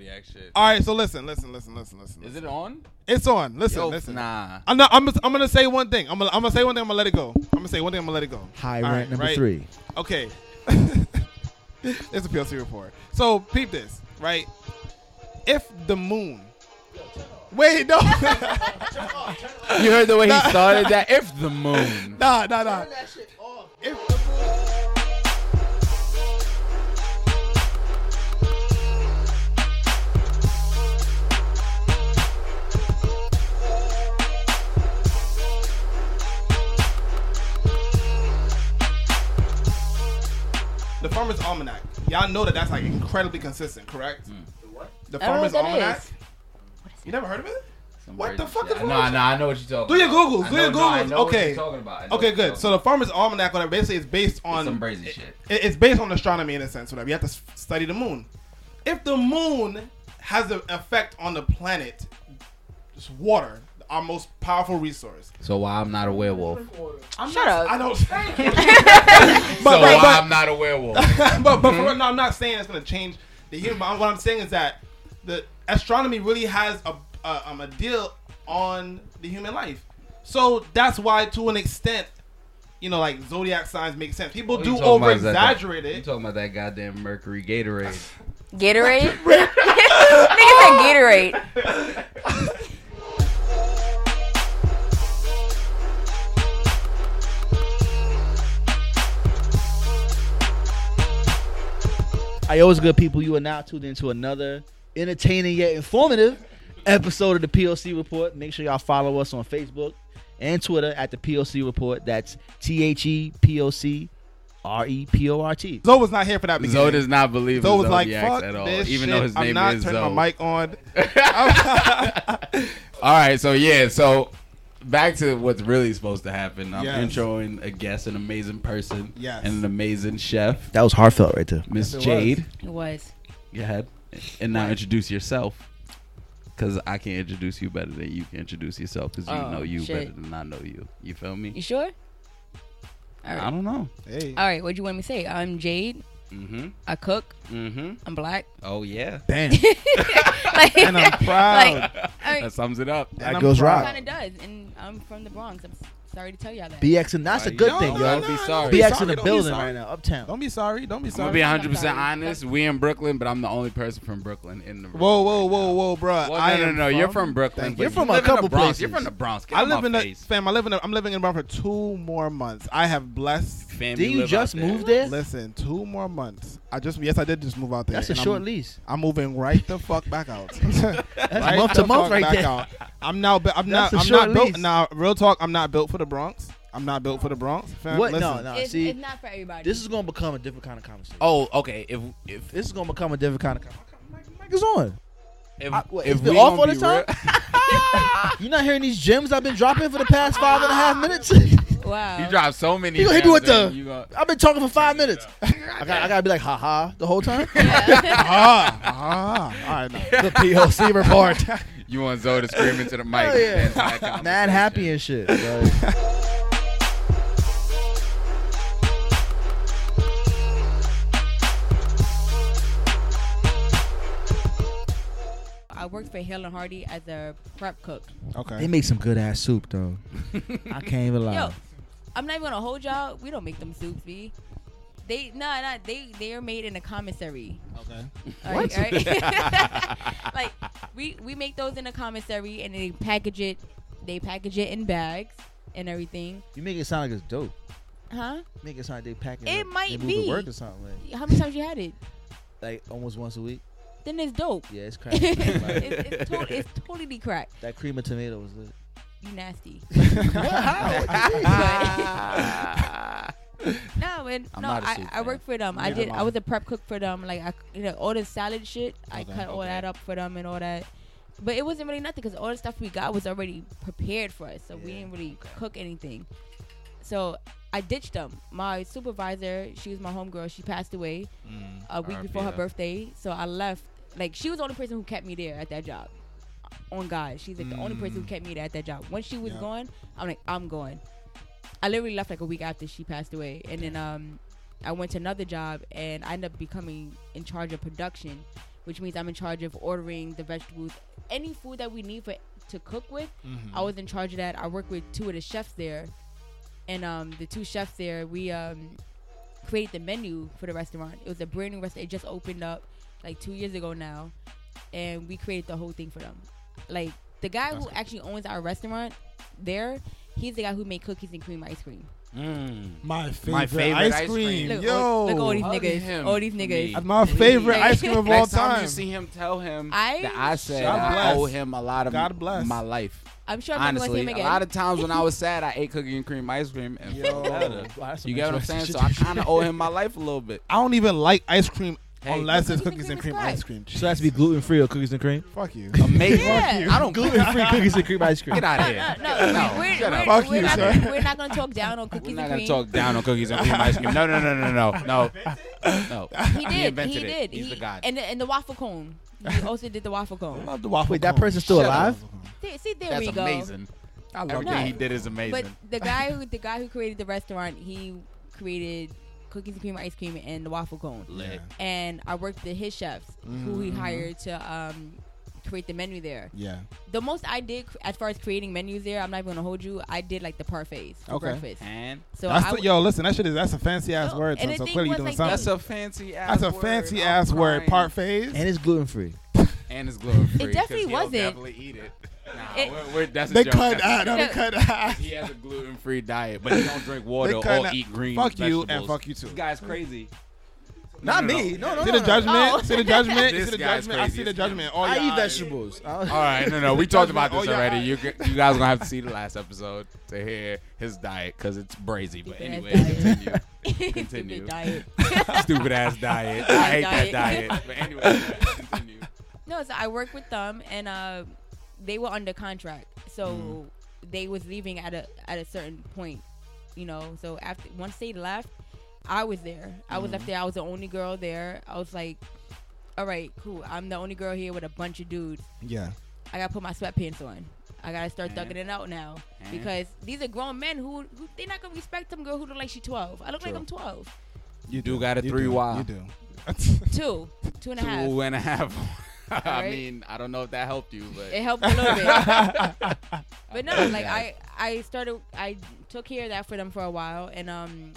Zodiac. All right, so listen, listen, listen, listen, listen. Is it on? It's on. Listen, Yo, listen. Nah. I'm not. I'm. I'm gonna say one thing. I'm gonna. I'm gonna say one thing. I'm gonna let it go. I'm gonna say one thing. I'm gonna let it go. High All rank right, number right? three. Okay. it's a POC report. So peep this, right? If the moon. Wait, no. You heard the way he started that? If the moon. nah, nah, nah. If the moon. The Farmer's Almanac. Y'all know that that's like incredibly consistent, correct? Mm. The I don't Farmer's Almanac. is. You never heard of it? What the fuck shit. is wrong Nah, nah, I know what you're talking Do your about. Googles. I Do know- your no, I Googles. know what Okay. you're talking about. I know Okay, what good. So the Farmer's Almanac, whatever, basically it's based on some crazy shit. It's based on astronomy in a sense. Whatever you have to study the moon. If the moon has an effect on the planet, just water, our most powerful resource. So why I'm not a werewolf? I'm Shut not, up. I don't. so but, why but, I'm not a werewolf? but, but for, no, I'm not saying it's gonna change the human. What I'm saying is that the astronomy really has a a, um, a deal on the human life. So that's why, to an extent, you know, like zodiac signs make sense. People What do you talking about over is that- exaggerate You it. talking about that goddamn Mercury Gatorade? Gatorade. Nigga said Gatorade. Hey, what's good, people? You are now tuned into another entertaining yet informative episode of the POC Report. Make sure y'all follow us on Facebook and Twitter at the POC Report. That's T H E P O C R E P O R T. Zoe was not here for that. Zoe beginning. does not believe Zoe in was like, "Fuck at all, this even shit. though his name I'm not is turning Zoe. my mic on." All right, so yeah, so back to what's really supposed to happen. I'm Yes. introing a guest, an amazing person, Yes. and an amazing chef, That was heartfelt right there. Miss Yes, it was. Jade. It was. Go ahead, and now introduce yourself. Cause I can't introduce you better than you can introduce yourself. Cause you Oh, know you shit. better than I know you. You feel me? You sure? All I don't know. hey, All right. What do you want me to say? I'm Jade. Mm-hmm. I cook. Mm-hmm. I'm black. Oh yeah. Damn. like, and I'm proud. like, I mean, That sums it up. That I'm goes proud. right. kind of does, and I'm from the Bronx. I'm sorry to tell y'all that. BX, and that's a good you- thing, No, yo. no, be sorry. BX in the don't be building sorry. right now, uptown. Don't be sorry. Don't be sorry. I'm sorry. gonna be 100 percent honest. We in Brooklyn, but I'm the only person from Brooklyn in the room. Whoa, whoa, whoa, whoa, bro. Well, I no, no, am no. You're from Brooklyn. Thank but you. You're from a live in the couple Bronx. places. You're from the Bronx. Get I out live my in the face. fam. I live in. The, I'm living in Brown for two more months. I have blessed. Fam, Didn't you live just out move there? Listen, two more months. I just yes, I did just move out there. That's a short I'm, lease. I'm moving right the fuck back out. That's Right month the to month fuck right back there. out. I'm now. I'm That's not. a I'm short not built. lease. Now, real talk. I'm not built for the Bronx. I'm not built for the Bronx. Fam. What? Listen, No, no. it's, See, it's not for everybody. this is gonna become a different kind of conversation. Oh, okay. If if This is gonna become a different kind of conversation. Mic is on. if, I- what, if is it we off gonna all be the time? real- You not hearing these gems I've been dropping for the past five and a half minutes? Wow. you drop so many. You gonna hit me with the- and gonna, I've been talking for five minutes. I got, I gotta be like, ha ha, the whole time. ah, ah. All right. now. the POC report. you want Zoe to scream into the mic? Hell yeah. the entire conversation. Mad happy and shit. Like, I worked for Hale and Hearty as a prep cook. Okay. They make some good ass soup though. I can't even lie. Yo, I'm not even gonna hold y'all. We don't make them soups, B. They nah nah they they are made in a commissary. Okay. All right, all right? like we we make those in a commissary and they package it. They package it in bags and everything. You make it sound like it's dope. Huh? Make it sound like they packing. It up, might they move be. to work or something like, How many times you had it? like almost once a week. Then it's dope. Yeah, it's it's, it's, to- it's totally cracked. that cream of tomato was lit. You nasty. No, and I'm no, not a I, soup I fan. worked for them. I did. I I. was a prep cook for them. Like I, you know, all the salad shit. I Okay. cut all Okay. that up for them and all that. But it wasn't really nothing because all the stuff we got was already prepared for us, so we didn't really cook anything. So I ditched them. My supervisor, she was my homegirl. She passed away Mm, a week RIP before her her. birthday. So I left. Like she was the only person who kept me there at that job. On God, she's like the only person who Mm. kept me at that job. When she was Yep. gone, I'm like, I'm going. I literally left like a week after she passed away, and then um, I went to another job, and I ended up becoming in charge of production, which means I'm in charge of ordering the vegetables, any food that we need for to cook with. Mm-hmm. I was in charge of that. I work with two of the chefs there, and um, the two chefs there, we um, create the menu for the restaurant. It was a brand new restaurant. It just opened up like two years ago now, and we created the whole thing for them. Like the guy who actually owns our restaurant there, he's the guy who made cookies and cream ice cream. Mm. My favorite, My favorite ice ice cream. cream. Look, Yo, all, look at all these niggas. him All these niggas. me. My favorite ice cream of all Next time time. you see him, tell him I- that I said God I bless. owe him a lot of God bless. my life. I'm sure I'm gonna see Honestly, him a lot of times when I was sad, I ate cookie and cream ice cream and felt better. that's You get what I'm saying? So I kind of owe him my life a little bit. I don't even like ice cream Hey, unless it's cookies cookies and and cream cream ice cream. So that's to be gluten free or cookies and cream. Fuck you. Amazing. Yeah. I don't Gluten free cookies and cream ice cream. Get out of here. no, no, No, we're, shut we're, up. Fuck we're you, not, sir. we're not gonna talk down on cookies and cream. We're not and gonna cream. talk down on cookies and cream ice cream. No, no, no, no, no, no, no. No. He did. He, invented it. did. He's he, the god. And the, and the waffle cone. He also did the waffle cone. I love the waffle Wait, that cone. person's still Shut alive? See, see, there That's we go. amazing. I love Everything No. he did is amazing. But the guy who the guy who created the restaurant, he created cookies and cream ice cream and the waffle cone. Lit. And I worked with his chefs, who he hired to um, create the menu there. Yeah. The most I did as far as creating menus there, I'm not even gonna hold you. I did like the parfaits for Okay. breakfast. And So That's I the, yo, listen, that shit is that's a fancy ass No, word. and So, the so thing clearly was, you're doing like, something. that's a fancy ass That's a word. fancy I'm ass word. crying. Part. And it's gluten free. And it's gluten free. It definitely wasn't. Definitely eat it. Nah, It- we're, we're, that's a They joke. cut That's- out. No, they cut out. He has a gluten free diet, but he don't drink water They or cut out- eat green Fuck you and fuck you too. This guy's crazy. Not No, no, me. no. No, no, See no. the judgment. Oh. See the judgment. This See the guy's judgment. I see the judgment. All I eat eyes. vegetables. All right, no, no, we talked about Oh, this already. You, g- you guys gonna have to see the last episode to hear his diet because it's brazy. But Stupid anyway, continue. Stupid Continue. diet. Stupid ass diet. I hate that Diet. diet. But anyway, continue. No, so I work with them, and uh, they were under contract, so mm-hmm. they was leaving at a at a certain point, you know. So after once they left, I was there. I was left mm-hmm. there. I was the only girl there. I was like, all right, cool. I'm the only girl here with a bunch of dudes. Yeah. I gotta put my sweatpants on. I gotta start thugging it out now And? because these are grown men who, who they're not gonna respect some girl who look like she 12. I look like I'm 12. You do got a You three do. Y. You do. Two, two and a half. Two and a half. I mean, I don't know if that helped you, but It helped a little bit. but no, like I I started I took care of that for them for a while and um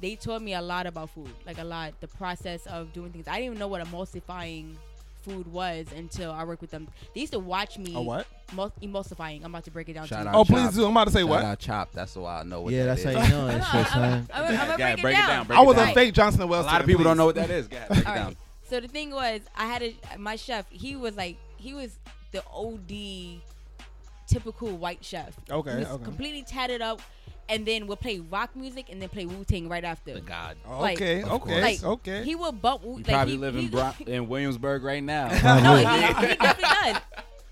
they taught me a lot about food. Like a lot. The process of doing things. I didn't even know what emulsifying food was until I worked with them. They used to watch me A what? mul- emulsifying. I'm about to break it down Shout to out. you. Oh, please Chop. do. I'm about to say Shout what? out Chop. That's why I know what Yeah, that that's how is. you know I'm, that I'm, shit, I'm, son. I'm, I'm gonna Yeah, break, break it it down. down, break I it was down. a fake Johnson and Wales. a lot of people don't know what that is. Go ahead, break All it down. right. So the thing was, I had a my chef. He was like he was the OD typical white chef. Okay, He was okay. completely tatted up, and then would play rock music and then play Wu Tang right after. The God. Like- Okay, okay, Like okay. he would bump. Wu- You like, probably he, live he, in, Bro- in Williamsburg right now. no, he, he definitely does.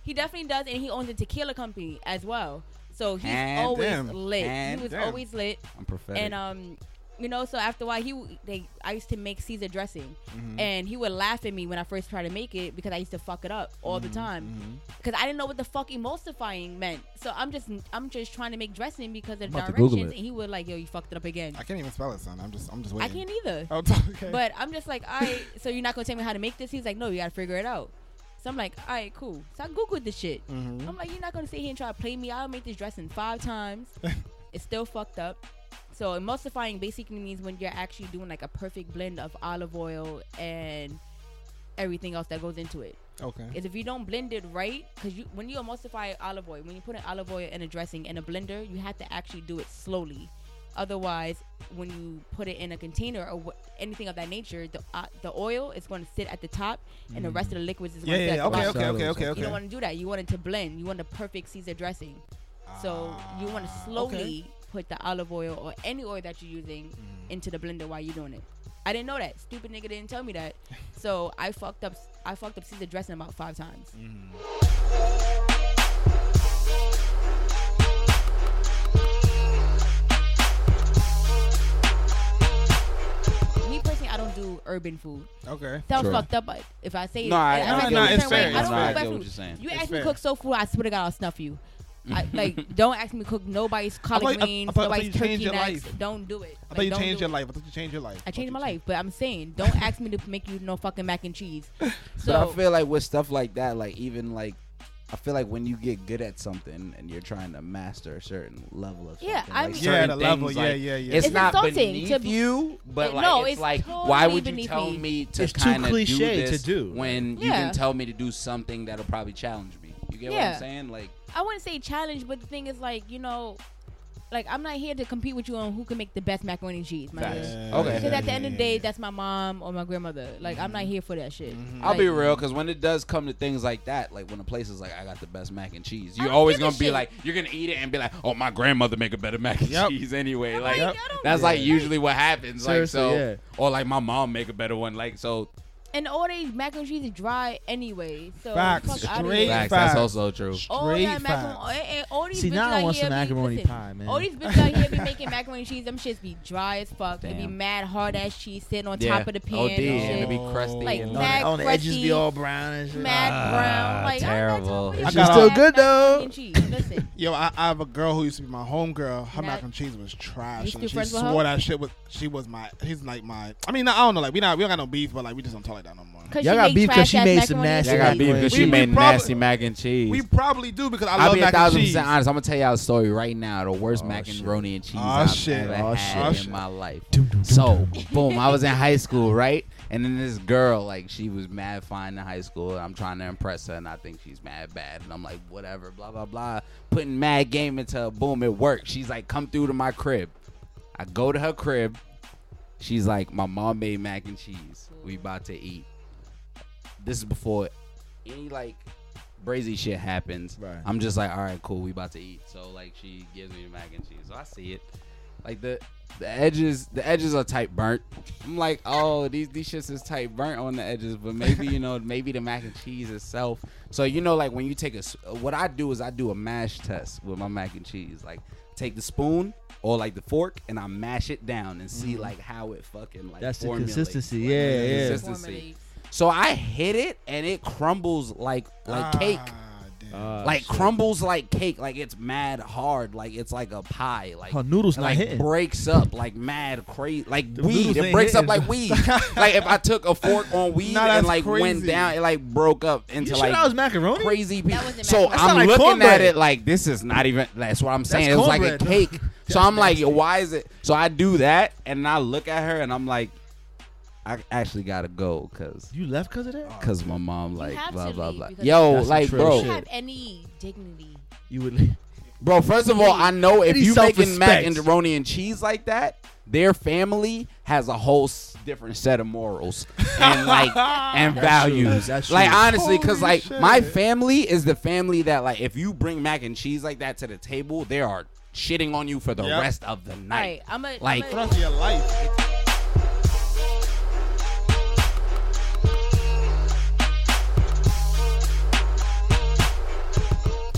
He definitely does, and he owns a tequila company as well. So he's And always damn. lit. And he was damn. always lit, I'm prophetic. and um, you know, so after a while, he they I used to make Caesar dressing, Mm-hmm. and he would laugh at me when I first tried to make it because I used to fuck it up all Mm-hmm. the time because I didn't know what the fuck emulsifying meant. So I'm just I'm just trying to make dressing because of the about to Google directions, and he would like, yo, you fucked it up again. I can't even spell it, son. I'm just, I'm just waiting. I can't either. Oh, okay. But I'm just like, all right, so you're not gonna tell me how to make this? He's like, no, you gotta figure it out. So I'm like, all right, cool. So I googled this shit. Mhm. I'm like, you're not gonna sit here and try to play me. I'll make this dressing five times. it's still fucked up. So emulsifying basically means when you're actually doing like a perfect blend of olive oil and everything else that goes into it. okay. Is if you don't blend it right, because you when you emulsify olive oil, when you put an olive oil in a dressing in a blender, you have to actually do it slowly. Otherwise, when you put it in a container or wh- anything of that nature, the uh, the oil is going to sit at the top, and the rest of the liquids is going to yeah. sit yeah. at the Okay, bottom. okay, okay, okay, You okay. You don't want to do that. You want it to blend. You want the perfect Caesar dressing. So you want to Ah, slowly put the olive oil or any oil that you're using Mm. into the blender while you're doing it. I didn't know that. Stupid nigga didn't tell me that. So I fucked up. I fucked up Caesar dressing about five times. Mm. Me personally, I don't do urban food. Okay. Sounds True. fucked up, if I say it, No, I- if no, I no, say no, it a it's certain way, fair, I don't fair. do I what food. you're saying. You It's ask me fair. to cook soul food, I swear to God, I'll snuff you. I, like, don't ask me to cook nobody's collard thought- I- I greens, thought- I thought nobody's you turkey your necks. life. Don't do it. I Like, thought you don't changed do your it. life. I thought you changed your life. I changed my life, but I'm saying, don't ask me to make you no fucking mac and cheese. But So I feel like with stuff like that, like even like I feel like when you get good at something and you're trying to master a certain level of something, Yeah, I like mean- Yeah, certain the level. things, Yeah, like, yeah, yeah. It's, It's not insulting beneath to be- you, but It- like no, it's, it's like totally why would you beneath tell me. me to It's too kind of do cliche to this do. when you Yeah. can tell me to do something that'll probably challenge me? You get what Yeah. I'm saying? Like I wouldn't say challenge, but the thing is, like, you know, like I'm not here to compete with you on who can make the best macaroni and cheese. My Facts. Okay. Because at the end of the day, that's my mom or my grandmother. Like, I'm not Mm-hmm. here for that shit. I'll Like, be real, because when it does come to things like that, like when a place is like, I got the best mac and cheese, you're don't always gonna be shit. like, you're gonna eat it and be like, oh, my grandmother make a better mac and Yep. cheese anyway. I'm Like like, I don't that's give like usually what happens. Seriously, like so, yeah. or like my mom make a better one. Like so, And all these mac and cheese is dry anyway. So Facts. fuck outta Straight here. facts. facts. That's also true. All Straight that macaroni, facts. and- and all these See, bitches now I out want here some be- macaroni listen, pie, man. All these bitches out here be making macaroni and cheese. Them shits be dry as fuck. They be Damn. mad hard ass cheese sitting on Yeah. top of the pan OD, and and shit. it be crusty. Like and on, mad the, on the edges be all brown and shit. mad Ah, brown. Like terrible. I'm not I got all- Still good, macaroni though. and cheese. Listen, Yo, I, I have a girl who used to be my home girl. Her Not- mac and cheese was trash. You and still she friends with her? swore that shit was she was my. He's like my. I mean, I don't know. Like we not we don't got no beef, but like we just don't talk like that no more. cause Y'all got beef because she made some macaroni and nasty I got cheese. beef because We- she made probably- nasty mac and cheese. We probably do because I I'll love be a mac and thousand cheese. percent honest. I'm gonna tell y'all a story right now. The worst Oh, macaroni and cheese Oh, I've shit. ever Oh, had shit. in my life. So, dum. boom, I was in high school, right? And then this girl, like, she was mad fine in high school. And I'm trying to impress her, and I think she's mad bad. And I'm like, whatever, blah, blah, blah. Putting mad game into her. Boom, it worked. She's like, come through to my crib. I go to her crib. She's like, my mom made mac and cheese. We about to eat. This is before any, like, brazy shit happens. Right. I'm just like, all right, cool, we about to eat. So, like, she gives me the mac and cheese. So I see it. Like, the the edges the edges are tight burnt. I'm like, oh, these these shits is tight burnt on the edges, but maybe you know, maybe the mac and cheese itself. So you know, like when you take a what I do is I do a mash test with my mac and cheese. Like take the spoon or like the fork and I mash it down and see mm-hmm. like how it fucking like That's the formulates, consistency. like, Yeah, the yeah. consistency. So I hit it and it crumbles like like cake. Ah. Damn. Uh, Like shit. crumbles like cake, like it's mad hard, like it's like a pie, like Her noodles like hitting. breaks up like mad crazy like The weed. It ain't breaks up like weed. like if I took a fork on weed Nah, and that's like went down, it like broke up into sure like that was macaroni? crazy. That wasn't so macaroni. I'm sound like looking at it like this is not even. That's what I'm saying. It's like a cake. So I'm like, why is it? So I do that and I look at her and I'm like, I actually gotta go because You left because of that? because my mom like have blah to blah leave blah. because Yo, That's some like trill bro, You shit. have any dignity. You would. Bro, first of all, I know if Any you making self-respect. macaroni and cheese like that, their family has a whole s- different set of morals and like and That's values. true. That's like true. honestly, because like shit. my family is the family that like if you bring mac and cheese like that to the table, they are shitting on you for the Yep. rest of the night. right, I'm a Like- I'm a, rest of your life.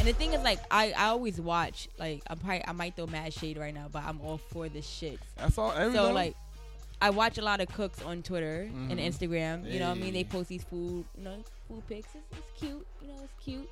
The thing is, like, I, I always watch. Like, I'm probably I might throw mad shade right now, but I'm all for the shit. That's all. Every So like, I watch a lot of cooks on Twitter and Mhm. Instagram. You know, what I mean, they post these food, you know, food pics. It's, it's cute. You know, it's cute.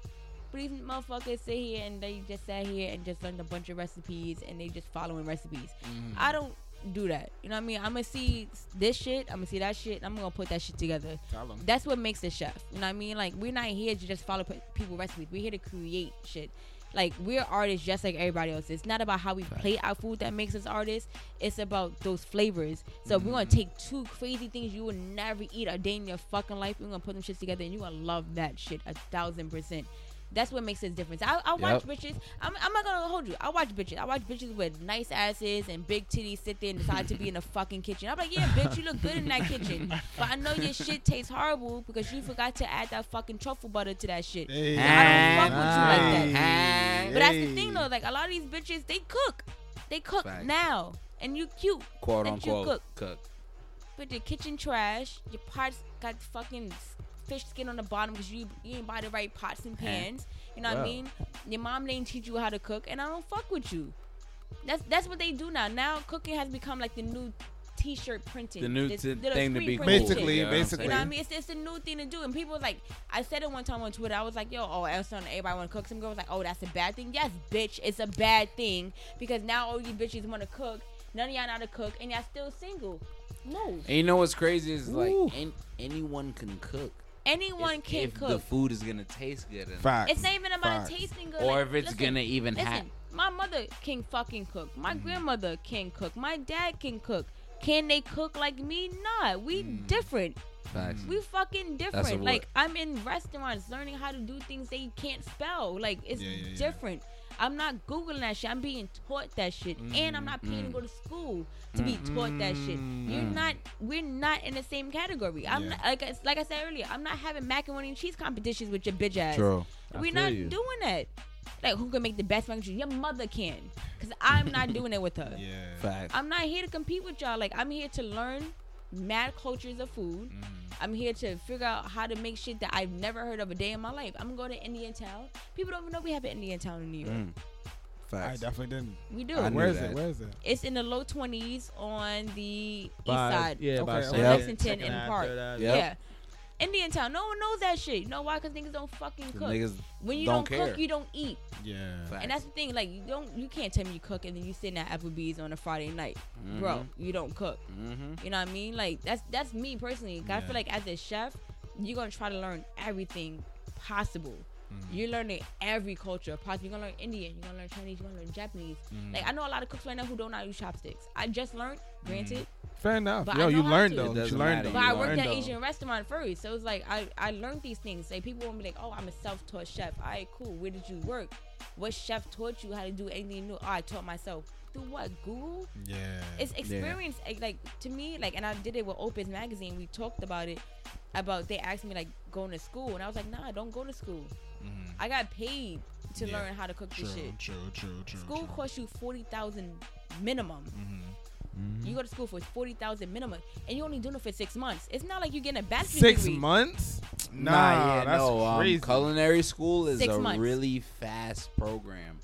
But these motherfuckers sit here and they just sat here and just learned a bunch of recipes and they just following recipes. I don't do that. You know what I mean? I'm gonna see this shit. I'm gonna see that shit. And I'm gonna put that shit together. That's what makes a chef. You know what I mean? Like we're not here to just follow people recipes. We're here to create shit. Like we're artists just like everybody else. It's not about how we plate our food that makes us artists. It's about those flavors. So we're gonna mm-hmm. take two crazy things you would never eat a day in your fucking life. We're gonna put them shits together and you're gonna love that shit a thousand percent. That's what makes us different. I, I watch bitches. I'm, I'm not gonna hold you. I watch bitches. I watch bitches with nice asses and big titties sit there and decide to be in the fucking kitchen. I'm like, yeah, bitch, you look good in that kitchen. But I know your shit tastes horrible because you forgot to add that fucking truffle butter to that shit. Hey. So I don't fuck with you like that. Hey. But that's the thing though, like a lot of these bitches, they cook. They cook Facts. now. And you cute. quote unquote cook. cook. But the kitchen trash, your pots got fucking s- fish skin on the bottom because you, you ain't buy the right pots and pans. You know what I mean? Your mom didn't teach you how to cook, and I don't fuck with you. That's that's what they do now. Now cooking has become like the new t-shirt printing. The new this t- little thing to be cool. Basically, you know what I'm basically. You know what I mean? It's, it's a new thing to do. And people like, I said it one time on Twitter. I was like, yo, oh, I was telling everybody want to cook. Some girl was like, oh, that's a bad thing. Yes, bitch, it's a bad thing because now all you bitches want to cook. None of y'all know how to cook, and y'all still single. No. And you know what's crazy is like Ooh. anyone can cook. Anyone if, can if cook. the food is gonna taste good. Facts. It's not even about Facts. tasting good. Or like, if it's listen, gonna even listen, happen. My mother can fucking cook. My mm-hmm. grandmother can cook. My dad can cook. Can they cook like me? Nah, we mm. different. Facts. We fucking different. Like I'm in restaurants learning how to do things they can't spell. Like it's Yeah, yeah, yeah. Different. I'm not googling that shit. I'm being taught that shit, and I'm not paying to go to mm-hmm. school to be mm-hmm. taught that shit. You're mm-hmm. not. We're not in the same category. I'm Yeah. not, like I- like I said earlier. I'm not having macaroni and cheese competitions with your bitch ass. True. I We're not you. doing that. Like who can make the best mac and cheese? Your mother can, cause I'm not doing it with her. Yeah. Facts. I'm not here to compete with y'all. Like I'm here to learn mad cultures of food. Mm-hmm. I'm here to figure out how to make shit that I've never heard of a day in my life. I'm gonna go to Indian Town. People don't even know we have an Indian Town in New York. Mm. I definitely didn't. We do. I Where is that. it? Where is it? It's in the low 20s on the east side. Yeah, by Okay, second- okay. Lexington second and Park. third half. Yep. Yeah. Indian Town. No one knows that shit. You know why? Cause niggas don't fucking cook. niggas when you don't don't, care. cook, you don't eat. Yeah. Facts. And that's the thing, like you don't, you can't tell me you cook and then you sitting at Applebee's on a Friday night, Mm-hmm. bro. You don't cook. Mhm. You know what I mean? Like that's that's me personally. 'Cause I feel like as a chef, you're gonna try to learn everything possible. Mm-hmm. You're learning every culture possible. You're gonna learn Indian. You're gonna learn Chinese. You're gonna learn Japanese. Mm-hmm. Like I know a lot of cooks right now who don't know how to use chopsticks. I just learned, granted, Fair enough. But Yo, you learned though. You learned matter. though. but You I worked at. Asian restaurant first, so it was like I I learned these things. Like people won't be like, oh, I'm a self-taught chef. All right, cool. Where did you work? What chef taught you how to do anything new? Oh, I taught myself. Through what? Google? Yeah. it's experience like, like to me like and i did it with opus magazine we talked about it about they asked me like going to school and i was like nah don't go to school i got paid to Mm-hmm. Yeah. learn how to cook true, this shit true, true, true. school true. costs you 40000 minimum Mm-hmm. you go to school for 40000 minimum and you only doing it for six months it's not like you're getting a bachelor's Six degree. months? Nah, Nah, yeah, that's no. Um, crazy. culinary school is Six a months. really fast program.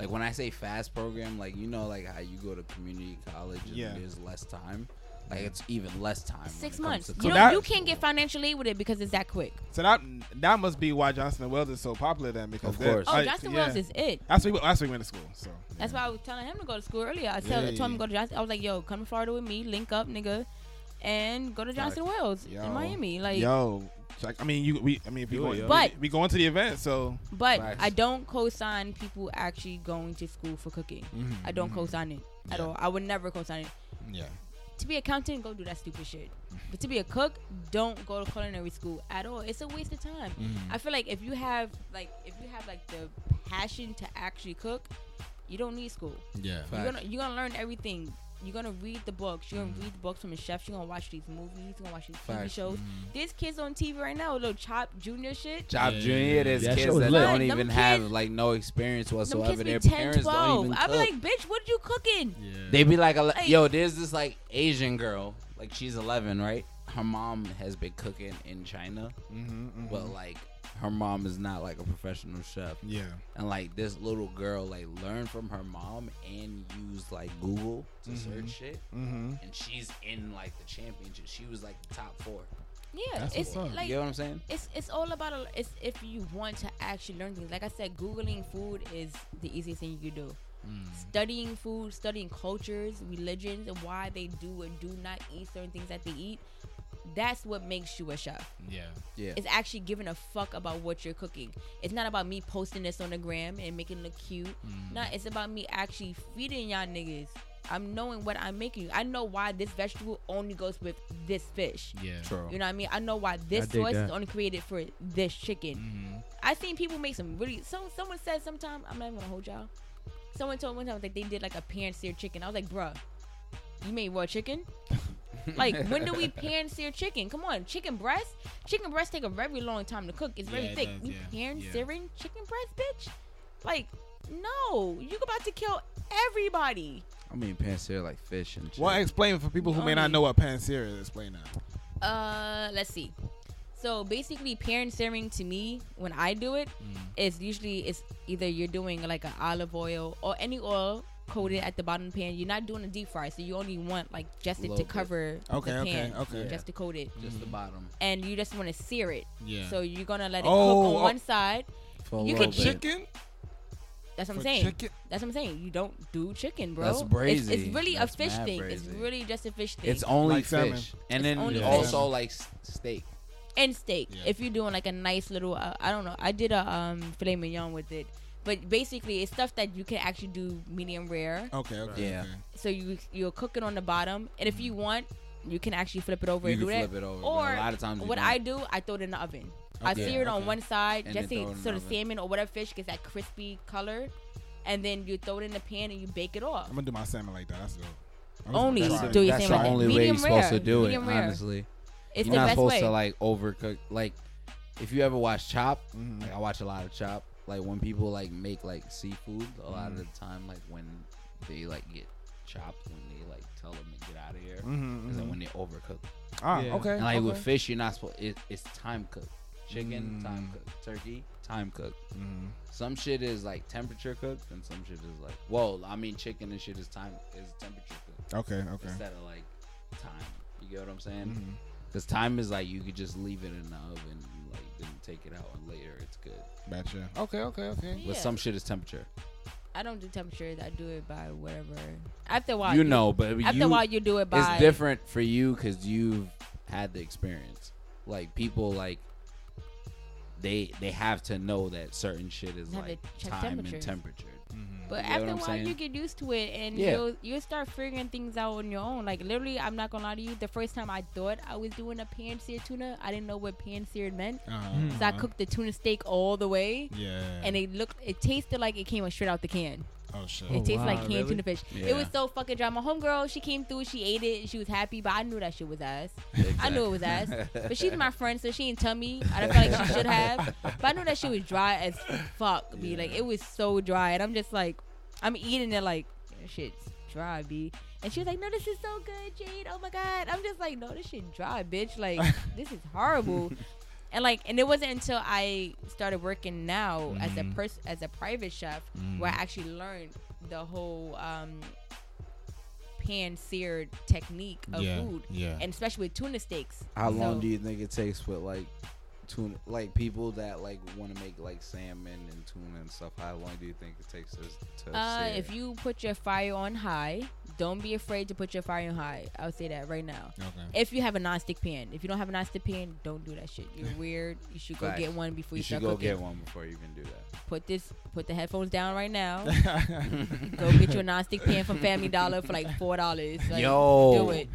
Like when I say fast program, like you know, like how you go to community college and Yeah. there's less time. Like it's even less time. six months you, cooking. you can't get financial aid with it because it's that quick so that that must be why Johnson and Wales is so popular then because Of they're- course. oh I- Justin yeah. wells is it That's why we, that's why we went to school. So That's why I was telling him to go to school earlier. I tell, Yeah, told him yeah. to go to Johnson. I was like, yo, come to Florida with me, link up, nigga, and go to Johnson Wales Yo. in Miami. Like, yo, like, I mean, you we I mean, if you Do it, go, yo. But- we, we going to the event, so but Facts. I don't co-sign people actually going to school for cooking. Mm-hmm. I don't mm-hmm. co-sign it at Yeah. all. I would never co-sign it. yeah, To be a accountant, go do that stupid shit. But to be a cook, don't go to culinary school at all. It's a waste of time. Mm-hmm. I feel like if you have like if you have like the passion to actually cook, you don't need school. yeah, You're gonna you're gonna learn everything. You're gonna read the books. You're gonna mm. read the books from the chefs. You're gonna watch these movies. You're gonna watch these TV Facts. shows. Mm. There's kids on TV right now, little Chop Junior shit. Job Yeah, Junior, there's yeah, that kids was that lit. don't Them even kids- have like no experience Them whatsoever. kids be Their 10, parents don't 12. even I be cook. like, bitch, what are you cooking? yeah. They be like, ele- Like- yo, there's this like Asian girl, like she's 11, right? Her mom has been cooking in China, mm-hmm, mm-hmm. but like her mom is not like a professional chef. yeah, And like this little girl, like learned from her mom and used like Google to Mhm. search shit, mm-hmm. and she's in like the championship. She was like the top four. Yeah, That's it's what's like you know what I'm saying? it's it's all about a, it's if you want to actually learn things. Like I said, googling food is the easiest thing you can do. Studying food, studying cultures, religions, and why they do or do not eat certain things that they eat. That's what makes you a chef. yeah, Yeah. It's actually giving a fuck about what you're cooking. It's not about me posting this on the gram and making it look cute. Nah, it's about me actually feeding y'all niggas. I'm knowing what I'm making. I know why this vegetable only goes with this fish. yeah. True. You know what I mean? I know why this I sauce is only created for this chicken. Mm-hmm. I seen people make some really. So someone said sometime I'm not even gonna hold y'all. Someone told me one time like they did like a pan seared chicken. I was like, bruh, you made raw chicken? like when do we pan sear chicken? Come on, chicken breast. Chicken breast take a very long time to cook. It's very Yeah, it thick. does, you yeah, pan yeah. searing chicken breast, bitch? Like, no, you about to kill everybody. I mean, pansear like fish and shit. Well, explain for people who may not know what pansear is. Explain that. Uh, let's see. So basically, pan searing to me, when I do it, Mm. is usually it's either you're doing like an olive oil or any oil coat it at the bottom of the pan. You're not doing a deep fry, so you only want like just it to cover Okay, the okay, pan, okay. just to coat it. Just the bottom. And you just want to sear it. Yeah. So you're gonna let it Oh, cook on oh. one side. For You little could bit. chicken. That's what I'm saying. chicken. That's what I'm saying. You don't do chicken, bro. That's It's, brazy. it's really That's a fish mad thing. It's really just a fish thing. It's only Like salmon. fish, and It's then only also fish. like steak. and steak. Yeah. If you're doing like a nice little, uh, I don't know. I did a um, filet mignon with it, but basically it's stuff that you can actually do medium rare. Okay. Okay. Yeah. Okay. So you you'll cook it on the bottom, and if you want, you can actually flip it over You and can do that. flip it over. Or a lot of times what don't. I do, I throw it in the oven. I sear it on one side And just then to, throw it in so the the salmon or whatever fish gets that crispy color, and then you throw it in the pan and you bake it off. I'm gonna do my salmon like that. That's dope. Only That's, the, do it. your that's the only way Medium you're supposed to rare, do it. Honestly, It's you're the not best supposed way. to like overcook. Like, if you ever watch Chop, Mhm. like I watch a lot of Chop. Like when people like make like seafood, a lot Mm-hmm. of the time, like when they like get chopped, when they like tell them to get out of here, mm-hmm, is that mhm. when they overcook. Ah, Yeah. okay. And like with fish, you're not supposed. It, it's time cooked. Chicken, Mm. time cooked. Turkey, time cooked. Mhm. Some shit is like temperature cooked, and some shit is like. Well, I mean, chicken and shit is time is temperature cooked Okay. Okay. instead of like time. You get what I'm saying? Because time is like you could just leave it in the oven, and, like take it out, and later it's good. Gotcha. Okay. Okay. Okay. But Yeah. some shit is temperature. I don't do temperature. I do it by whatever. After a while, you know, but After you, a while, you do it by. it's different for you because you've had the experience. Like people like they they have to know that certain shit is You have like check time temperature. and temperature. Mhm. But You after a while, saying? you get used to it, and Yeah. you'll you'll start figuring things out on your own. Like literally, I'm not gonna lie to you. The first time I thought I was doing a pan seared tuna, I didn't know what pan seared meant. Uh-huh, So I cooked the tuna steak all the way, Yeah. and it looked, it tasted like it came straight out the can. Oh shit. It oh, tasted wow, like canned really? tuna fish. Yeah. It was so fucking dry. My homegirl, she came through, she ate it, and she was happy, but I knew that shit was ass. I knew it was ass. But she's my friend, so she didn't tell me. I don't feel like she should have. But I knew that shit was dry as fuck, B. Like it was so dry, and I'm just like, I'm eating it like "That shit's dry, B. And she was like, "No, this is so good, Jade. Oh my god." I'm just like, "No, this shit dry, bitch. Like this is horrible." And like, and it wasn't until I started working now as a Mhm. person, as a private chef, where I actually learned the whole um, pan seared technique of yeah. food, Yeah. and especially with tuna steaks. How long do you think it takes with like tuna, like people that like want to make like salmon and tuna and stuff? How long do you think it takes to? to Uh, sear? if you put your fire on high, don't be afraid to put your fire on high. I'll say that right now. okay. If you have a non-stick pan, if you don't have a non-stick pan, don't do that shit. You're weird. You should go Facts. get one before you, you should start go cooking. get one before you even do that. Put this, put the headphones down right now. go get you a non-stick pan from Family Dollar for like four dollars. Like, Yo, do it.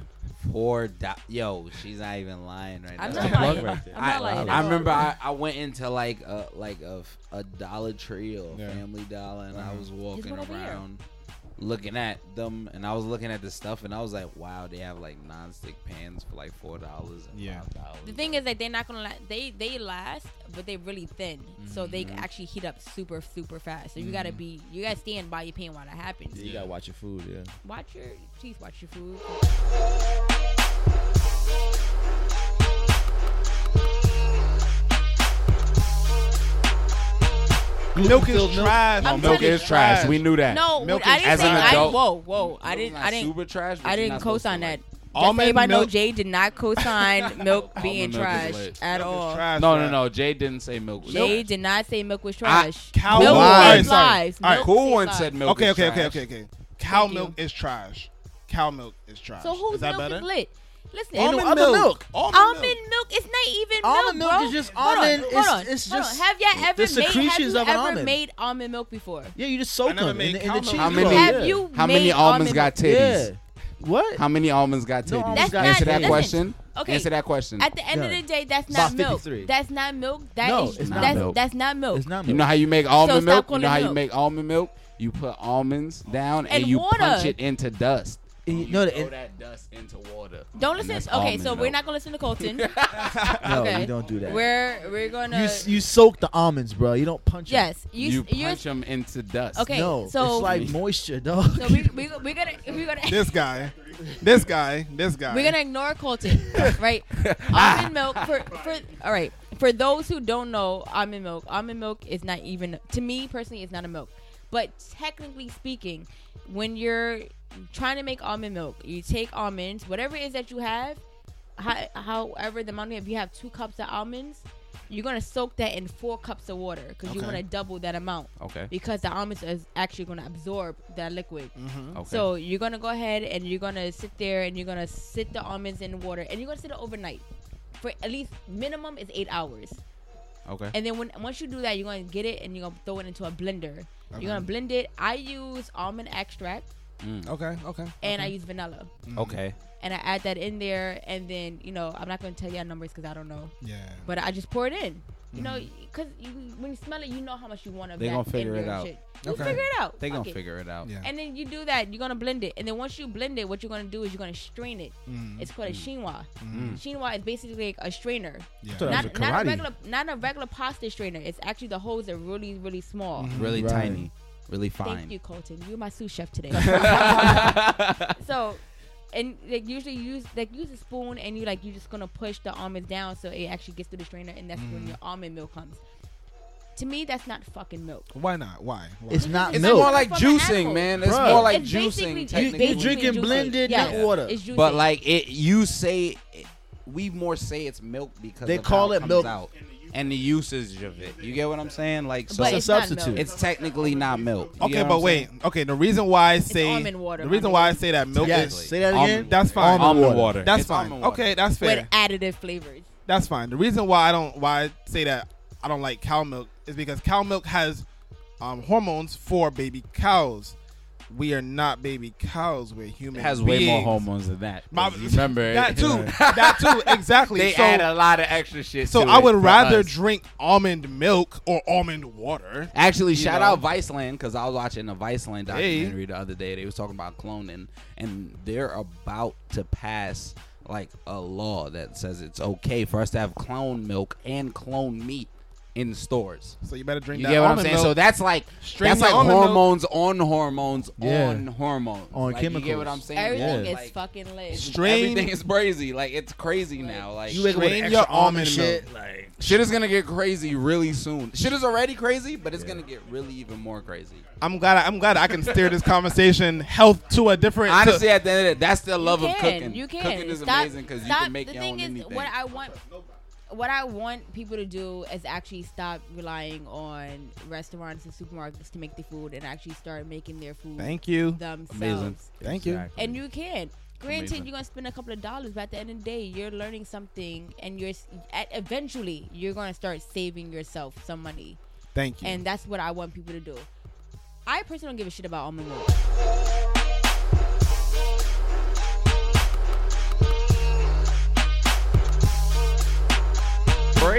Poor do- yo, she's not even lying right I'm now. not lying. right there. I'm not lying. I at all. remember I, I went into like a like a, a Dollar Tree or Yeah. Family Dollar and I Uh-huh. was walking one here. around looking at them and I was looking at the stuff and I was like, wow, they have like non-stick pans for like four dollars and Yeah. five dollars. The thing is that they're not gonna la- they they last, but they're really thin, so they Mhm. actually heat up super super fast. So you gotta be you gotta stand by your pan while that happens. Yeah, you gotta watch your food. Yeah. Watch your please watch your food. Milk is trash. I'm milk is trash. We knew that. No, Milk I is- didn't As say an I, adult- whoa whoa I didn't I didn't super trash. I didn't not co-sign that. like- Just Almond so everybody know Jay did not co-sign milk being Almond milk trash at Milk all. trash, No, no, no. Jay didn't say milk. was Jay trash. did not say milk was trash. cow milk milk- saves Alright, sorry. lives. Alright, Milk Cool one lives. said milk. Okay, is okay, okay, trash. okay, okay. Cow Thank you. milk is trash. Cow milk is trash. So whose is that milk better? is lit? Listen, Ain't no Almond milk. milk. Almond, almond milk. milk is not even Almond milk, Almond milk bro. is just Hold on, almond. Hold It's- on, it's hold on. just Have y'all ever the made? Have secretions you of an ever almond. made almond milk before? Yeah, you just soak them in the, in the cheese. How many- Have yeah. you How many almonds almond got milk? titties? Yeah. What? How many almonds got No titties? almonds That's got Answer that titties. listen. question. Okay. Answer that question. At the end of the day, that's About not milk. That's not milk. That No, is- it's not that's, milk. That's not milk. It's not milk. You know how you make almond stop milk? You know it how you make almond milk? You put almonds down and, And you water. punch it into dust. And you know that throw it- that dust into water. Don't listen. Okay, almond so we're not gonna listen to Colton. No, okay. you don't do that. We're we're gonna. you s- you soak the almonds, bro. You don't punch 'em. yes, you You, you're, punch them into dust. Okay, No, so- it's like moisture, dog. So we we we gonna we gonna This guy, this guy, this guy. we're gonna ignore Colton, right? almond milk for for all right. For those who don't know almond milk, almond milk is not even to me personally, it's not a milk. But technically speaking, when you're trying to make almond milk, you take almonds, whatever it is that you have, how, however the amount you have, if you have two cups of almonds, you're gonna soak that in four cups of water because you want to double that amount Okay. because the almonds is actually gonna absorb that liquid. Mm-hmm. Okay. So you're gonna go ahead and you're gonna sit there and you're gonna sit the almonds in water and you're gonna sit it overnight for at least minimum is eight hours. okay. And then when once you do that, you're gonna get it and you're gonna throw it into a blender. Okay. You're gonna blend it. I use almond extract Mm. Okay. Okay. and I use vanilla. Okay. And I add that in there, and then you know I'm not gonna tell you numbers because I don't know, Yeah. but I just pour it in. You know, Mm-hmm. because you, when you smell it, you know how much you want to. They that gonna figure it out. Shit. You Okay. figure it out. They Fuck gonna it. figure it out. Yeah. And then you do that. You're gonna blend it, and then once you blend it, what you're gonna do is you're gonna strain it. Mm. It's called a chinois. Mm. Chinois is basically like a strainer, Yeah. So not, a not a regular, not a regular pasta strainer. It's actually the holes are really, really small. Mhm. Really Right. tiny. Really fine. Thank you, Colton. You're my sous chef today. so, and like usually you use like use a spoon and you like you're just gonna push the almonds down so it actually gets through the strainer and that's when Mhm. your almond milk comes. To me, that's not fucking milk. Why not? Why? Why? It's not It's milk. more like From juicing, man. It's Bruh. more like It's juicing. basically- you're drinking juicing. blended, Yes. not water. It's juicing. But like it, you say we more say it's milk because They of call how it comes milk. out and the usage of it. You get what I'm saying? Like so, But It's it's a not substitute. milk. it's technically not milk. You Okay, get what but I'm wait. saying? Okay, the reason why I say almond water, the my reason why I say that milk yes. is Say that Almond- again. that's fine. Almond Almond water. water. That's It's fine. almond water. Okay, that's fair. with additive flavors. That's fine. The reason why I don't why I say that I don't like cow milk is because cow milk has um, hormones for baby cows. We are not baby cows. We're human. It has way more hormones than that. My- remember that too. that too. Exactly. They so, add a lot of extra shit. so I would rather us. drink almond milk or almond water. Actually, shout know? out Viceland because I was watching a Viceland Hey. documentary the other day. They was talking about cloning, and they're about to pass like a law that says it's okay for us to have clone milk and clone meat in stores. So you better drink You that get what I'm saying? milk. So that's like Strain that's like almond milk. hormones on hormones Yeah. on hormones On like, You get chemicals. what I'm saying? Everything Yeah. is Like, fucking lit. Strain- Everything is crazy. Like it's crazy now. Like You wake up with Strain extra your almond almond milk. shit. Like shit is gonna get crazy really soon. Shit is already crazy, but it's gonna get really even more crazy. I'm glad. I, I'm glad I can steer this conversation health to a different. to- Honestly, at the end of the day, that's the love you of can, cooking. You can. Cooking is Stop- amazing because you stop- can make the your thing own is, anything. What I want, what I want people to do is actually stop relying on restaurants and supermarkets to make the food and actually start making their food Thank you. themselves. Amazing. Thank you. Exactly. And you can. Granted, Amazing. you're gonna spend a couple of dollars, but at the end of the day, you're learning something, and you're at, eventually you're gonna start saving yourself some money, Thank you. and that's what I want people to do. I personally don't give a shit about almond milk.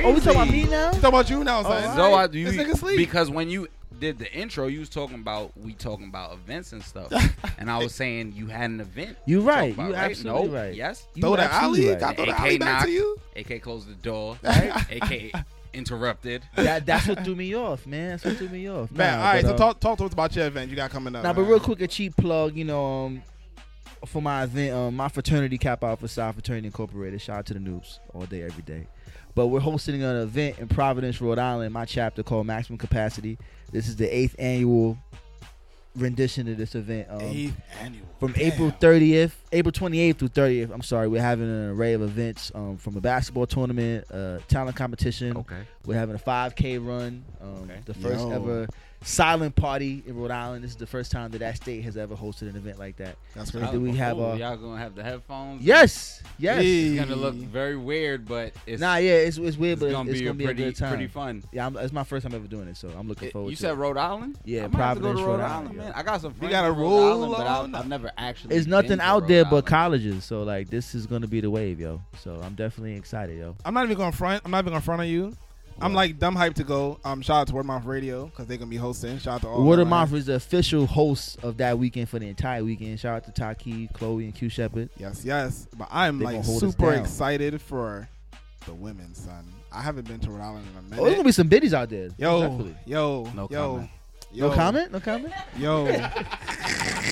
Oh, we talking about me now? Talk about you now, son. So I, you, This nigga sleep. because when you did the intro, you was talking about we talking about events and stuff, and I was saying you had an event. You right. about, You right? absolutely no, right. Yes. You throw the alley. right. Got throw the alley back knock. to you. AK closed the door. Right? AK interrupted. That, that's what threw me off, man. That's what threw me off. Man, Nah, all right. but, So uh, talk talk to us about your event you got coming up. Nah, but real quick, a cheap plug. You know, um, for my event, um, my fraternity Kappa Alpha Psi Fraternity Incorporated. Shout out to the Nupes all day, every day. But we're hosting an event in Providence, Rhode Island. My chapter called Maximum Capacity. This is the eighth annual rendition of this event. Um, Eighth annual. from Damn. April 30th, April 28th through 30th. I'm sorry, we're having an array of events um, from a basketball tournament, uh, talent competition. Okay. We're having a 5K run, um, Okay. the first Yo. ever silent party in Rhode Island. This is the first time that that state has ever hosted an event like that. That's And crazy. do we have oh, a- y'all gonna have the headphones? Yes, yes. Hey. It's gonna look very weird, but it's Nah, yeah, it's, it's weird, it's but gonna it's be gonna a be pretty a good time. pretty fun. Yeah, I'm, it's my first time ever doing it, so I'm looking It- forward you to said it. Rhode Island? Yeah, I might have to Providence, to Rhode Rhode Island, Island, man. I got some friends. got a in Rhode roll Island, but? I've, I've never actually. There's been nothing out Rhode there but colleges, so like this is gonna be the wave, yo. So I'm definitely excited, yo. I'm not even going to front. I'm not even going to front on you. I'm like dumb hype to go. Um, shout out to Word Mouth Radio because they're gonna be hosting. Shout out to all. Word of Mouth man. is the official host of that weekend for the entire weekend. Shout out to Taki, Chloe, and Q Shepard. Yes, yes. But I'm They like gonna hold us super excited for the women, son. I haven't been to Rhode Island in a minute. Oh, there's gonna be some biddies out there. yo, Definitely. yo, No yo, comment. yo, No comment? No comment? yo.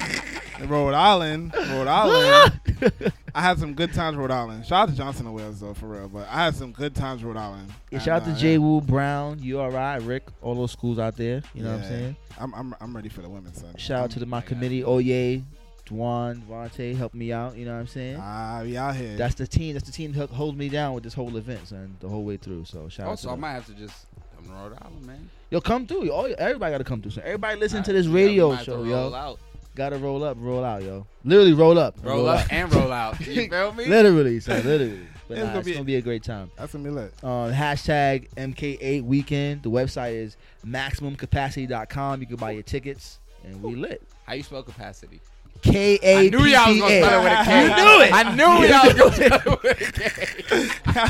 In Rhode Island, Rhode Island. I had some good times, Rhode Island. Shout out to Johnson and Wales though, for real. But I had some good times, Rhode Island. Yeah, shout out to uh, J. Wu Brown, URI, Rick, all those schools out there. You know what I'm saying? I'm, I'm I'm ready for the women, son. Shout out to the, my I committee, Oye, Dwan, Vontae, help me out. You know what I'm saying? Ah, we out here. That's the team. That's the team that holds me down with this whole event, son, the whole way through. So shout out Also, I might have to just come to Rhode Island, man. Yo, come through. Yo, everybody got to come through. So everybody listen to this radio might have to show, roll yo. out. Got to roll up, roll out, yo. Literally roll up, roll up and roll out. You feel me? Literally, son, literally. But It's nah, gonna it's be- gonna be a great time. That's gonna be lit. Uh, hashtag MK8 weekend. The website is maximumcapacity.com. You can buy your tickets, and we lit. How you spell capacity? K I A P knew y'all was gonna spell it with a A. K. You knew it. I knew y'all was gonna start it with a K.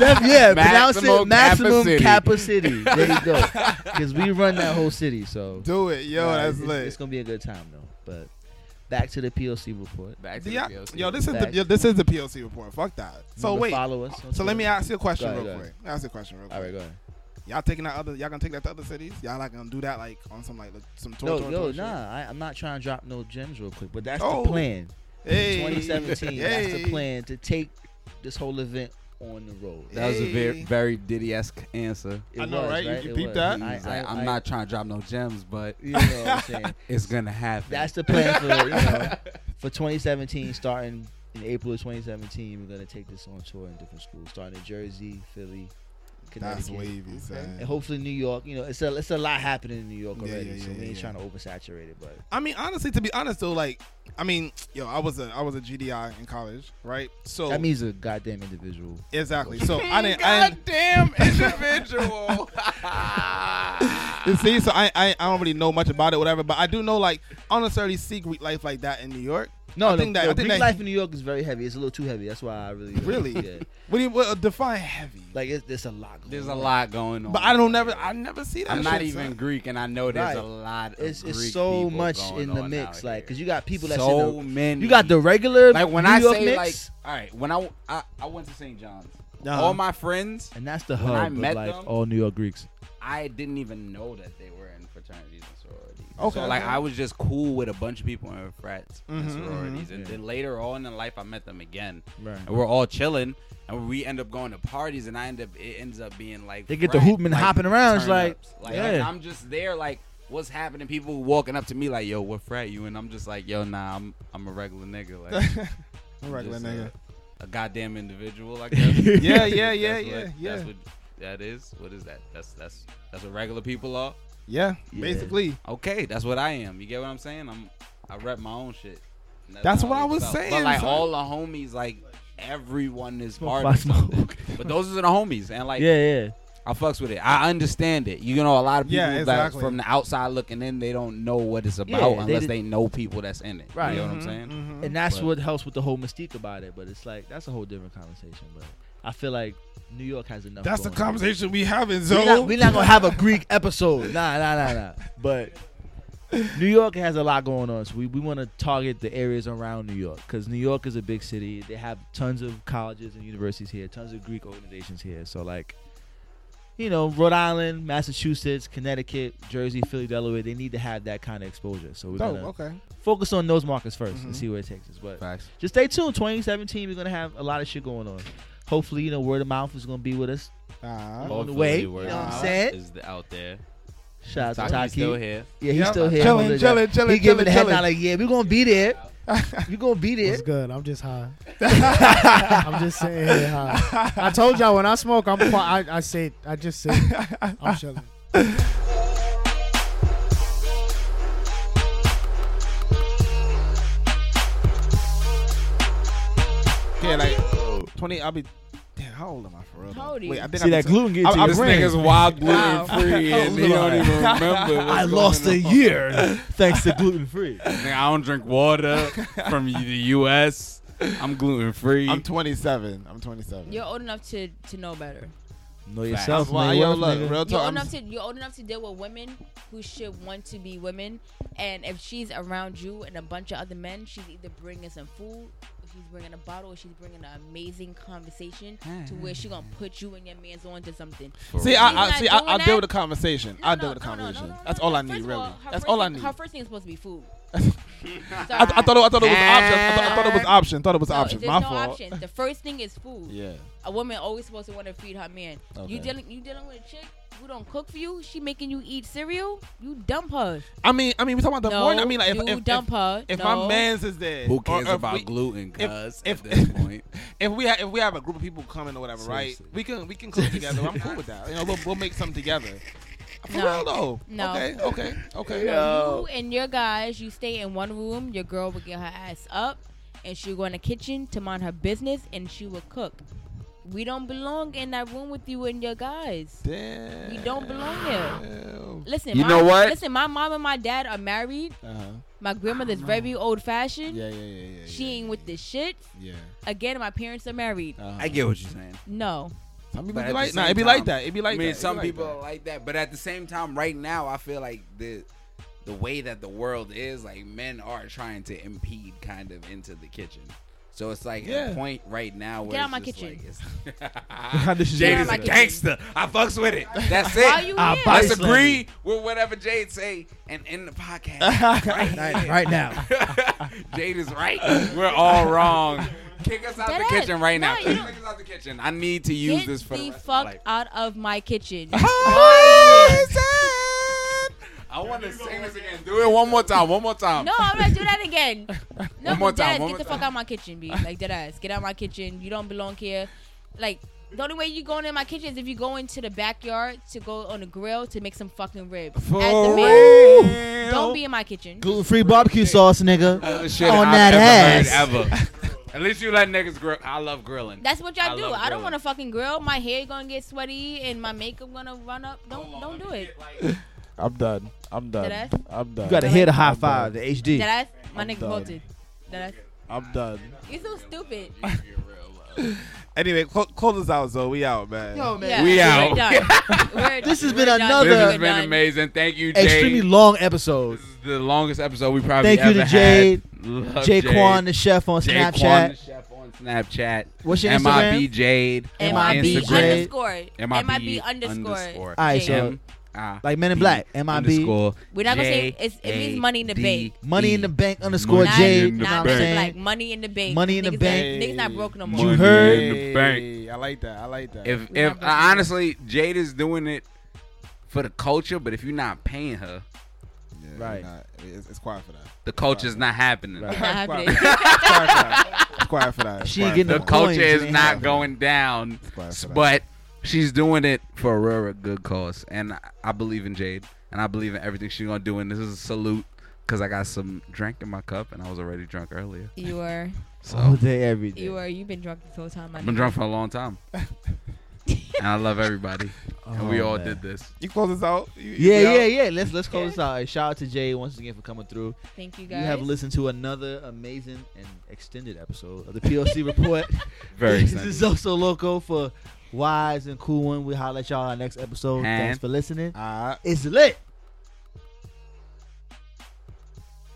Def- yeah, pronounce Maximum it maximum Kappa Kappa City. There you go. Because we run that whole city, so Do it, yo. nah, that's it's, lit. It's gonna be a good time though. But back to the POC report. Back to yeah, the POC. yo, this is the Facts. yo, this is the POC report. Fuck that. So Remember, wait. follow us. on So let Twitter. me ask you a question Go ahead, real go quick. Ask you a question real quick. All right, go ahead. Y'all taking that other? Y'all gonna take that to other cities? Y'all like gonna do that like on some like some tour? No, tour, yo, tour nah, I, I'm not trying to drop no gems real quick, but that's Oh. the plan. Hey, 2017, that's the plan to take this whole event on the road. that was a very, Hey. very Diddy-esque answer. It I know, was, right? You- right? you It peeped that? I, I, i'm I- not trying to drop no gems, but You know what I'm saying? it's gonna happen. That's the plan for you know for 2017. Starting in April of 2017, we're gonna take this on tour in different schools, starting in Jersey, Philly, That's wavy, son. and hopefully New York. You know, it's a it's a lot happening in New York Yeah, already, yeah, so yeah, we ain't yeah. trying to oversaturate it. But I mean, honestly, to be honest though, like, I mean, yo, I was a I was a GDI in college, right? So that means a goddamn individual. exactly. So I didn't. I didn't Goddamn individual. You see, so I, I I don't really know much about it, whatever. But I do know like I don't necessarily see Greek life like that in New York. No, I the, think that- the I think Greek that- life in New York is very heavy. It's a little too heavy. That's why I really Really? yeah. What do you what, define heavy? Like it's, there's a lot. Going There's a on. lot going on. but I don't never I never see that. I'm not even son. Greek, and I know there's Right. a lot. Of It's, it's Greek so much in the mix, like because you got people that's so in the, many. you got the regular like when New I York say mix, like, all right, when I, I I went to St. John's, Uh-huh. all my friends, and that's the when hub I met like them- all New York Greeks. I didn't even know that they were in fraternities and sororities. Okay, so like okay. I was just cool with a bunch of people in frats and Mhm, sororities, mhm. and Yeah. then later on in life I met them again, Right. and we're all chilling, and we end up going to parties, and I end up it ends up being like They get the hooping and hopping around, it's like, like yeah. and I'm just there like. What's happening? People walking up to me like, "Yo, what frat you?" And I'm just like, "Yo, nah, I'm I'm a regular nigga, like I'm a regular just, nigga. uh, a goddamn individual, I guess." Yeah, yeah, yeah, yeah, what- yeah. That's what that is. What is that? That's that's that's what regular people are. Yeah, Yeah. basically. Okay, that's what I am. You get what I'm saying? I'm I rep my own shit. And That's what I was felt. saying, But like son. all the homies, like everyone is part of something. smoke. But those are the homies, and like yeah, yeah. I fucks with it. I understand it. You know, a lot of people Yeah, that exactly. from the outside looking in, they don't know what it's about Yeah, they unless did- they know people that's in it. Right. You know what I'm Mhm, saying? mhm. And that's But- what helps with the whole mystique about it. But it's like that's a whole different conversation. But I feel like New York has enough. That's the going conversation we having, so We're not, we're not gonna have a Greek episode. Nah, nah, nah, nah. But New York has a lot going on, so we, we want to target the areas around New York because New York is a big city. They have tons of colleges and universities here, tons of Greek organizations here. So like, you know, Rhode Island, Massachusetts, Connecticut, Jersey, Philly, Delaware, they need to have that kind of exposure. So we're Dope, gonna okay. focus on those markets 1st and Mhm. see where it takes us. But Facts. just stay tuned. 2017, we're gonna have a lot of shit going on. Hopefully, you know, word of mouth is gonna be with us. Ah. On the way, word you know what I'm of saying? Is the- out there. Shout out to Taki's Taki. still here. Yeah, he's Yep. still here. Chilling, Alhamdulillah. chilling, chilling, He giving the head chilling. nod like, yeah, we're gonna be there. we gonna be there. It's good. I'm just high. I'm just saying here high. I told y'all when I smoke, I'm. I, I say, I just say, I'm chilling. Yeah, like twenty. I'll be. Damn, how old am I for real? How old are Wait. I think See I'm that gluten get I- to I- your this brain. nigga's wild gluten Wow. free and he don't even remember. what's I lost a on. year thanks to gluten free. I don't drink water from the U.S. I'm gluten free. I'm 27. I'm 27. You're old enough to to know better. Know yourself, Well, know yo, your look, worth, nigga. real You're talk. old I'm- enough to you're old enough to deal with women who should want to be women, and if she's around you and a bunch of other men, she's either bringing some food, or she's bringing a bottle, or she's bringing an amazing conversation to hmm. where she gonna put you and your man's on to something. See, I, I see. I, I'll deal with the conversation. No, I'll no, deal with the no, no, no, conversation. no, no, That's all I need, really. all, That's first all I need. Her first thing is supposed to be food. I, I thought it, I thought it was option. I thought, I thought it was option. Thought it was No, option. My no fault. option. The first thing is food. Yeah. A woman always supposed to want to feed her man. Okay. You dealing you dealing with a chick who don't cook for you. She making you eat cereal. You dump her. I mean, I mean, we talking about the no, morning. I mean, like, if, you if, dump if, her. if no. my man's is there, Who cares if about we- gluten? Cuz if- at this point, if we have if we have a group of people coming or whatever, right? We can we can cook together. I'm cool with that. You know, we'll, we'll make something together. For No. real though. No. Okay. Okay. Okay. No, you and your guys, you stay in one room. Your girl will get her ass up, and she'll go in the kitchen to mind her business, and she will cook. We don't belong in that room with you and your guys. Damn. We don't belong there. Listen, You my, know what? Listen, my mom and my dad are married. Uh huh. My grandmother's very old fashioned. Yeah. Yeah. Yeah. Yeah. She yeah, ain't with the shit. Yeah. Again, my parents are married. Uh-huh. I get what you're saying. No. Some people be at the like, nah, same it be like time- that. It be like I mean, that. It be some like people that. are like that, but at the same time, right now, I feel like the the way that the world is, like men are trying to impede kind of into the kitchen. So it's like Yeah. a point right now where Get out it's my kitchen. Like This Jade is a gangster. I fucks with it. That's it. Why you Ah, here? bye. Let's agree with whatever Jade say and in the podcast. right, Right, right now. Jade is right. We're all wrong. Kick us out Dead the kitchen right now. No, you Kick us out the kitchen. I need to use Get this for the, the rest of my fuck life. out of my kitchen. I want to sing this again. Do it one more time. One more time. No, I'm not do that again. No, One more but dead time, ass, one get more the fuck time. out my kitchen, B. Like dead ass. Get out my kitchen. You don't belong here. Like the only way you going in my kitchen is if you go into the backyard to go on the grill to make some fucking ribs. As the man, don't be in my kitchen. Gluten free barbecue sauce, nigga. All the shit on I've that ever ass. heard ever. At least you let niggas grill. I love grilling. That's what y'all I do. love I don't grilling. want to fucking grill. My hair gonna get sweaty and my makeup gonna run up. Don't don't do it. I'm done. I'm done. Deadass? I'm done. You gotta hit a high five, the HD. That ass, my I'm nigga done. voted. That ass. I'm done. You so stupid. Anyway, clo- close us out, Zoe. We out, man. Yo, man. Yeah, We we're out. done. We're- This has we're been done. another- This has been done. amazing. Thank you, Jade. Extremely long episode. This is the longest episode we probably Thank you to ever Jade. had. Love Jaquan, the chef on Jaquan, Snapchat. the chef on Snapchat. What's your MIB Instagram? MIB on MIB Instagram. underscore. MIB MIB underscore. Alright, so Jade. M- I- like Men in B Black, MIB. underscore We're not gonna say it's, it means money in the bank. Money in the bank underscore Money Not, Jade. in You the know not what I'm men in bank. saying? Money in the bank. Money in the Niggas bank. Not, niggas not broke no more. You heard? in the bank. I like that. I like that. If We're if not broke. uh, honestly Jade is doing it for the culture, but if you're not paying her, Yeah, Right. nah, it's, it's quiet for that. the culture's not happening. Right. It's not Quiet happening. for that. It's quiet for that. It's She quiet ain't getting The that. culture coins, is it ain't not happening. going down, It's quiet for that. but she's doing it for a real, real good cause, and I, I believe in Jade, and I believe in everything she's gonna do. And this is a salute because I got some drink in my cup, and I was already drunk earlier. You are. So All day, every day. You are. You've been drunk this whole time. I've been nigga. drunk for a long time, and I love everybody, and we Oh, all man. did this. you close us out. You- you Yeah, out? yeah, yeah. Let's let's close this out. Shout out to Jay once again for coming through. Thank you guys. You have listened to another amazing and extended episode of the POC Report. Very this excited. is also loco for Wise and Cool One. We'll holler at y'all on next episode. And- Thanks for listening. Alright. It's lit.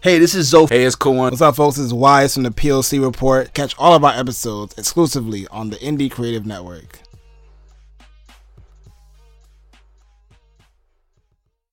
Hey, this is Zoe. Hey, it's cool one. What's up, folks? This is Wise from the POC Report. Catch all of our episodes exclusively on the Indie Creative Network.